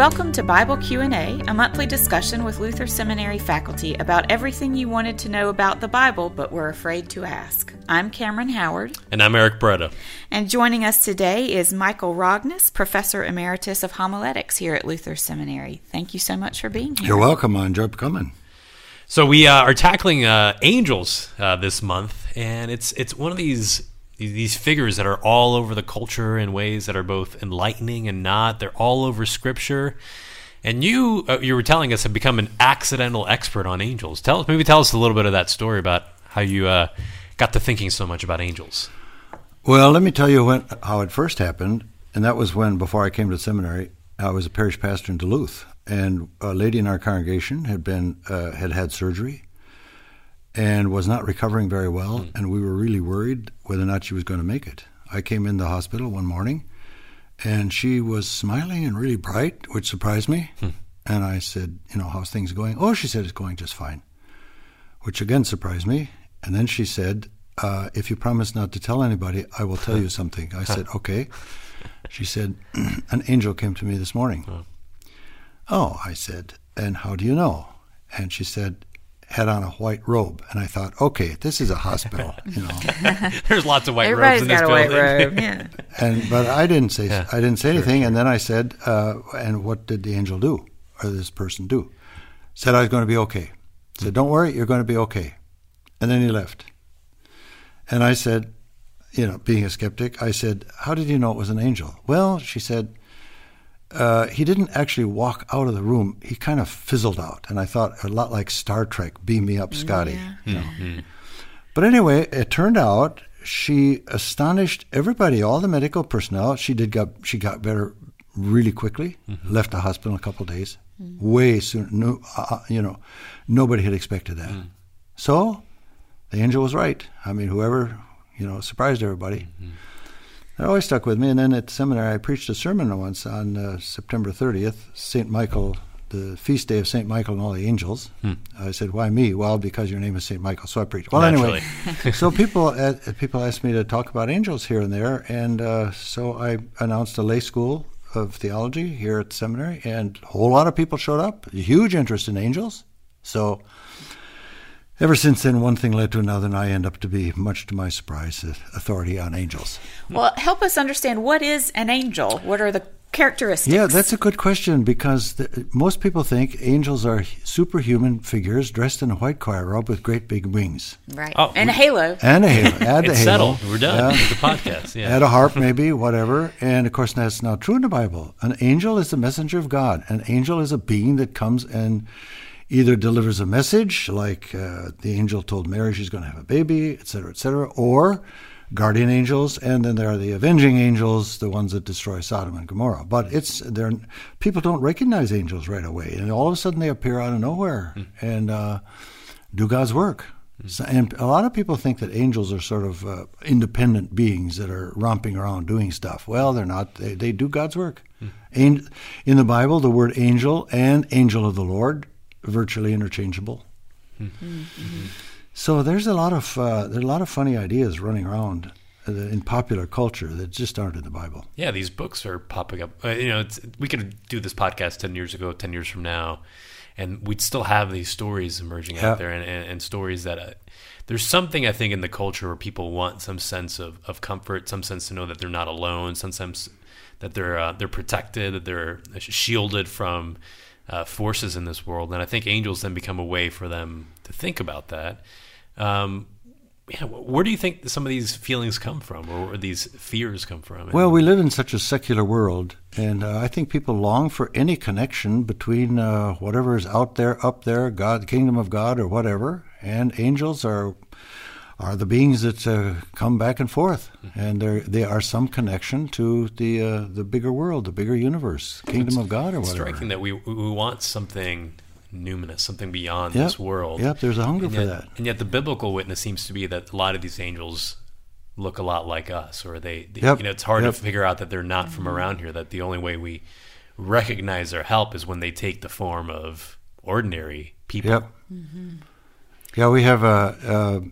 Welcome to Bible Q&A, a monthly discussion with Luther Seminary faculty about everything you wanted to know about the Bible but were afraid to ask. I'm Cameron Howard. And I'm Eric Barreto. And joining us today is Michael Rogness, Professor Emeritus of Homiletics here at Luther Seminary. Thank you so much for being here. You're welcome. I enjoyed coming. So we uh, are tackling uh, angels uh, this month, and it's it's one of these these figures that are all over the culture in ways that are both enlightening and not. They're all over Scripture. And you uh, you were telling us have become an accidental expert on angels. Tell us maybe tell us a little bit of that story about how you uh, got to thinking so much about angels. Well, let me tell you when how it first happened, and that was when before I came to seminary, I was a parish pastor in Duluth, and a lady in our congregation had been uh, had had surgery and was not recovering very well, mm. and we were really worried whether or not she was going to make it. I came in the hospital one morning, and she was smiling and really bright, which surprised me. Mm. And I said, "You know, how's things going?" Oh, she said it's going just fine, which again surprised me. And then she said, uh, "If you promise not to tell anybody, I will tell you something." I said, "Okay." She said, "An angel came to me this morning." Oh. oh, I said, "And how do you know?" And she said, had on a white robe, and I thought, okay, this is a hospital. You know, there's lots of white Everybody's robes in this got a building. white robe, yeah. and but I didn't say yeah. I didn't say anything, sure, and then I said, uh, and what did the angel do, or this person do? Said I was going to be okay. Said, don't worry, you're going to be okay. And then he left. And I said, you know, being a skeptic, I said, how did you know it was an angel? Well, she said, uh, he didn't actually walk out of the room. He kind of fizzled out, and I thought a lot like Star Trek, "Beam me up, Scotty." Yeah. You know? mm-hmm. But anyway, it turned out she astonished everybody, all the medical personnel. She did got she got better really quickly. Mm-hmm. Left the hospital in a couple of days, mm-hmm. way sooner. No, uh, uh, you know, nobody had expected that. Mm. So the angel was right. I mean, whoever you know surprised everybody. It always stuck with me. And then at seminary, I preached a sermon once on uh, September 30th, St. Michael, the feast day of St. Michael and all the angels. Hmm. I said, why me? Well, because your name is St. Michael. So I preached. Well, Naturally. anyway, so people uh, people asked me to talk about angels here and there. And uh, so I announced a lay school of theology here at the seminary, and a whole lot of people showed up. Huge interest in angels. So ever since then, one thing led to another, and I end up to be, much to my surprise, authority on angels. Well, help us understand what is an angel. What are the characteristics? Yeah, that's a good question because the, most people think angels are superhuman figures dressed in a white choir robe with great big wings. Right. Oh, and a halo. And a halo. Add it's a halo. settled. We're done yeah. with the podcast. Yeah. Add a harp, maybe, whatever. And of course, that's not true in the Bible. An angel is the messenger of God. An angel is a being that comes and either delivers a message, like uh, the angel told Mary she's going to have a baby, etc., etc., or guardian angels, and then there are the avenging angels, the ones that destroy Sodom and Gomorrah. But it's they're people don't recognize angels right away, and all of a sudden they appear out of nowhere mm. and uh, do God's work. Mm. So, and a lot of people think that angels are sort of uh, independent beings that are romping around doing stuff. Well, they're not. They, they do God's work. Mm. In the Bible, the word angel and angel of the Lord virtually interchangeable. Mm-hmm. So there's a lot of uh, there's a lot of funny ideas running around uh, in popular culture that just aren't in the Bible. Yeah, these books are popping up. Uh, you know, we could do this podcast ten years ago, ten years from now, and we'd still have these stories emerging yeah. out there, and, and, and stories that. Uh, there's something I think in the culture where people want some sense of, of comfort, some sense to know that they're not alone, some sense that they're uh, they're protected, that they're shielded from uh, forces in this world. And I think angels then become a way for them to think about that. Um, yeah, where do you think some of these feelings come from, or these fears come from? Well, we live in such a secular world, and uh, I think people long for any connection between uh, whatever is out there, up there, God, kingdom of God, or whatever. And angels are are the beings that uh, come back and forth, and they they are some connection to the uh, the bigger world, the bigger universe, kingdom it's, of God, or whatever. Striking that we we want something numinous, something beyond yep. this world. Yep, there's a hunger and for yet, that. And yet, the biblical witness seems to be that a lot of these angels look a lot like us, or they, they yep. you know, it's hard yep. to figure out that they're not from around here. That the only way we recognize their help is when they take the form of ordinary people. Yep. Mm-hmm. Yeah, we have a. a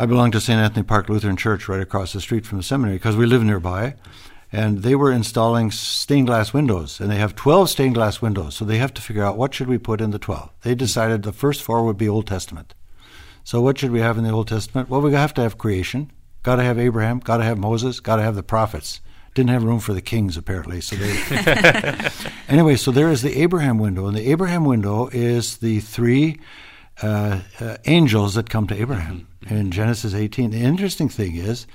I belong to St. Anthony Park Lutheran Church right across the street from the seminary because we live nearby. and they were installing stained glass windows, and they have 12 stained glass windows. So they have to figure out what should we put in the 12. They decided the first four would be Old Testament. So what should we have in the Old Testament? Well, we have to have creation. Got to have Abraham. Got to have Moses. Got to have the prophets. Didn't have room for the kings apparently. So they. anyway, so there is the Abraham window, and the Abraham window is the three uh, uh, angels that come to Abraham mm-hmm. in Genesis 18. The interesting thing is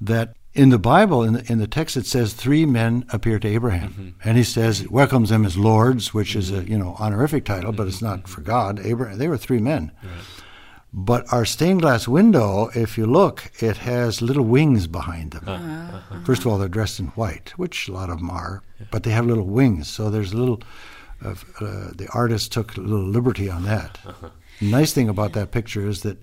that in the Bible, in the, in the text, it says three men appear to Abraham, mm-hmm. and he says welcomes them as lords, which is a you know honorific title, but it's not for God. Abraham, they were three men. Right. But our stained glass window, if you look, it has little wings behind them. Uh-huh. uh-huh. First of all, they're dressed in white, which a lot of them are, yeah. but they have little wings. So there's a little. Uh, the artist took a little liberty on that. Uh-huh. Nice thing about that picture is that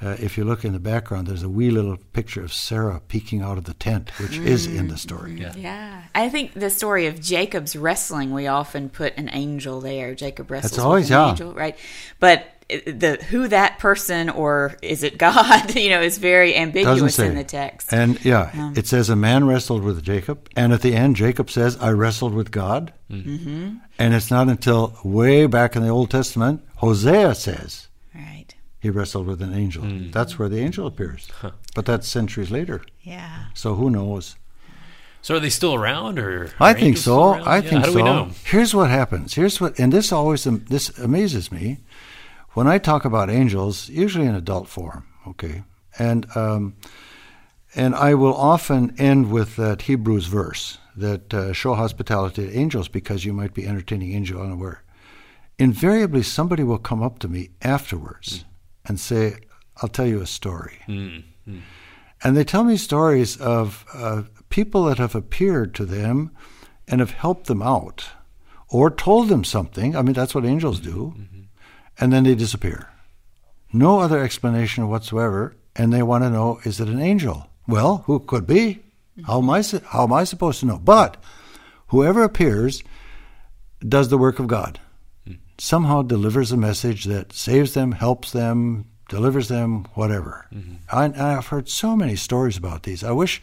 uh, if you look in the background, there's a wee little picture of Sarah peeking out of the tent, which mm. is in the story. Yeah. yeah. I think the story of Jacob's wrestling, we often put an angel there. Jacob wrestles That's always, with an yeah. angel, right? But the who that person or is it God, you know, is very ambiguous in the text. And yeah, um, it says a man wrestled with Jacob, and at the end, Jacob says, "I wrestled with God." Mm-hmm. And it's not until way back in the Old Testament, Hosea says, "Right, he wrestled with an angel. Mm. That's where the angel appears. Huh. But that's centuries later. Yeah. So who knows? So are they still around, or I think so. I yeah. think so. Here's what happens. Here's what, and this always this amazes me when I talk about angels, usually in adult form. Okay, and um, and I will often end with that Hebrews verse that uh, show hospitality to angels because you might be entertaining angel unaware. Invariably, somebody will come up to me afterwards. Mm and say, I'll tell you a story. Mm-hmm. And they tell me stories of uh, people that have appeared to them and have helped them out or told them something. I mean, that's what angels do. Mm-hmm. And then they disappear. No other explanation whatsoever. And they want to know is it an angel? Well, who could be? How am I, how am I supposed to know? But whoever appears does the work of God somehow delivers a message that saves them, helps them, delivers them, whatever. Mm-hmm. I, have heard so many stories about these. I wish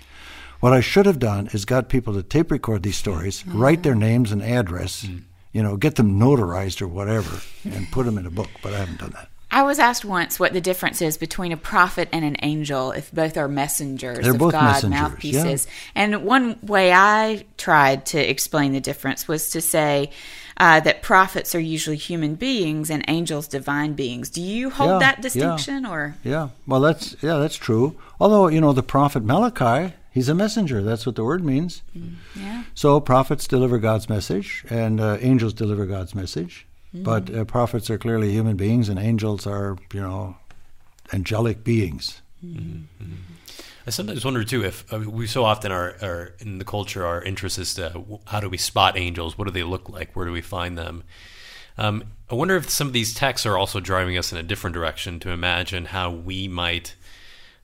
what I should have done is got people to tape record these stories, mm-hmm. write their names and address, mm-hmm. You know, get them notarized or whatever, and put them in a book. But I haven't done that. I was asked once what the difference is between a prophet and an angel if both are messengers They're of both God, messengers, mouthpieces. Yeah. And one way I tried to explain the difference was to say uh, that prophets are usually human beings and angels divine beings. Do you hold yeah, that distinction yeah. or Yeah. Well, that's yeah, that's true. Although, you know, the prophet Malachi, he's a messenger. That's what the word means. Mm, yeah. So prophets deliver God's message and uh, angels deliver God's message. Mm-hmm. But uh, prophets are clearly human beings, and angels are, you know, angelic beings. Mm-hmm. Mm-hmm. I sometimes wonder too if uh, we so often are, are, in the culture our interest is to how do we spot angels? What do they look like? Where do we find them? Um, I wonder if some of these texts are also driving us in a different direction to imagine how we might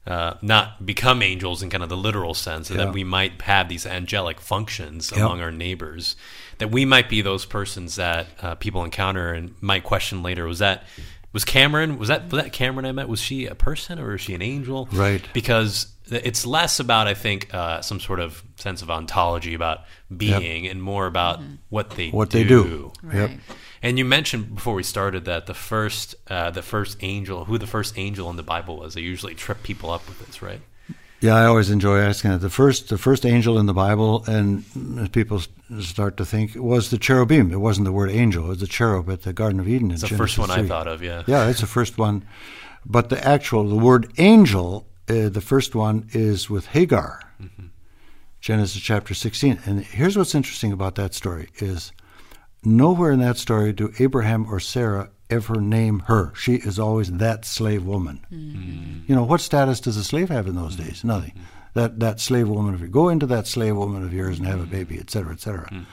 uh, not become angels in kind of the literal sense, and yeah. that we might have these angelic functions yep. among our neighbors. That we might be those persons that uh, people encounter and might question later. Was that was Cameron? Was that was that Cameron I met? Was she a person or is she an angel? Right. Because it's less about I think uh, some sort of sense of ontology about being, yep. and more about mm-hmm. what they what do. they do. Right. Yep. And you mentioned before we started that the first uh, the first angel, who the first angel in the Bible was, they usually trip people up with this, right? Yeah, I always enjoy asking that. The first, the first angel in the Bible, and people start to think was the cherubim. It wasn't the word angel; it was the cherub at the Garden of Eden. It's the Genesis first one 3. I thought of. Yeah, yeah, it's the first one. But the actual, the word angel, uh, the first one is with Hagar, mm-hmm. Genesis chapter sixteen. And here's what's interesting about that story: is nowhere in that story do Abraham or Sarah ever name her. She is always that slave woman. Mm-hmm. You know, what status does a slave have in those days? Nothing. Mm-hmm. That that slave woman of yours, go into that slave woman of yours and have a baby, etc., etc. Mm-hmm.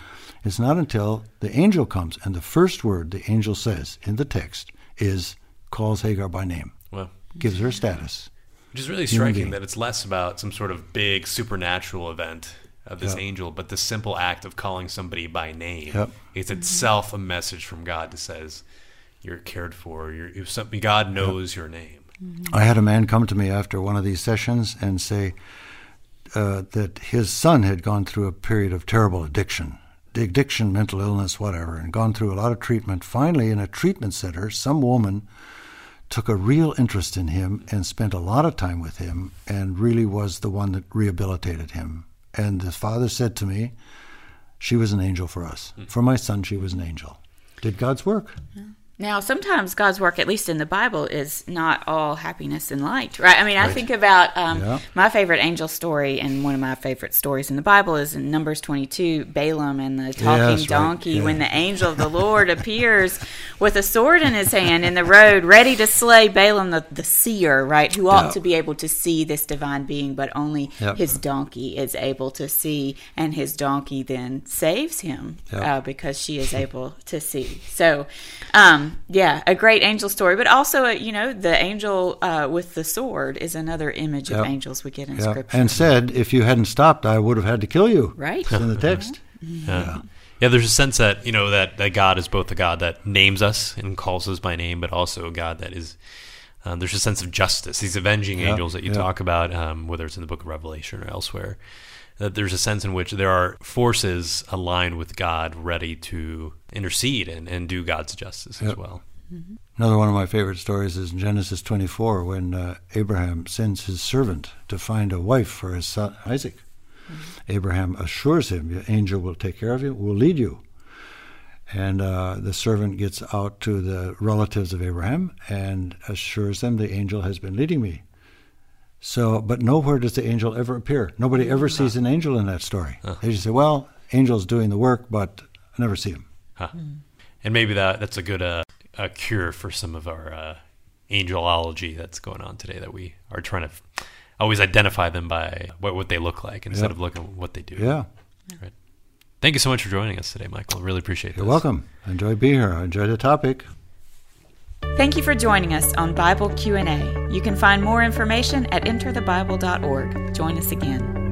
It's not until the angel comes and the first word the angel says in the text is calls Hagar by name. Well, gives her status. Which is really striking that it's less about some sort of big supernatural event of this yep. angel, but the simple act of calling somebody by name yep. is itself a message from God that says, you're cared for. You're, something, God knows your name. I had a man come to me after one of these sessions and say, uh, that his son had gone through a period of terrible addiction, addiction, mental illness, whatever, and gone through a lot of treatment. Finally, in a treatment center, some woman took a real interest in him and spent a lot of time with him and really was the one that rehabilitated him. And the father said to me, She was an angel for us. Hmm. For my son, she was an angel. Did God's work. Yeah. Now, sometimes God's work, at least in the Bible, is not all happiness and light, right? I mean, right. I think about um, yeah. my favorite angel story, and one of my favorite stories in the Bible is in Numbers 22, Balaam and the talking yes, donkey, right. yeah. when the angel of the Lord appears with a sword in his hand in the road, ready to slay Balaam, the, the seer, right, who ought yeah. to be able to see this divine being, but only yep. his donkey is able to see, and his donkey then saves him yep. uh, because she is able to see. So, um, yeah, a great angel story, but also, uh, you know, the angel uh, with the sword is another image yep. of angels we get in yep. Scripture. And said, if you hadn't stopped, I would have had to kill you. Right. in the text. Mm-hmm. Yeah. yeah. there's a sense that, you know, that, that God is both a God that names us and calls us by name, but also a God that is um, there's a sense of justice. These avenging angels that you talk about, um, whether it's in the Book of Revelation or elsewhere, that there's a sense in which there are forces aligned with God ready to intercede and, and do God's justice yep. as well. Mm-hmm. Another one of my favorite stories is in Genesis 24 when uh, Abraham sends his servant to find a wife for his son Isaac. Mm-hmm. Abraham assures him, the angel will take care of you, will lead you. And uh, the servant gets out to the relatives of Abraham and assures them the angel has been leading me. So, but nowhere does the angel ever appear. Nobody ever huh. sees an angel in that story. Huh. They just say, "Well, angel's doing the work, but I never see him." Huh. And maybe that that's a good uh, a cure for some of our uh, angelology that's going on today. That we are trying to f- always identify them by what, what they look like instead yep. of looking at what they do. Yeah. Right. Thank you so much for joining us today, Michael. Really appreciate it. You're welcome. Enjoy being here. I enjoy the topic. Thank you for joining us on Bible Q&A. You can find more information at enterthebible.org. Join us again.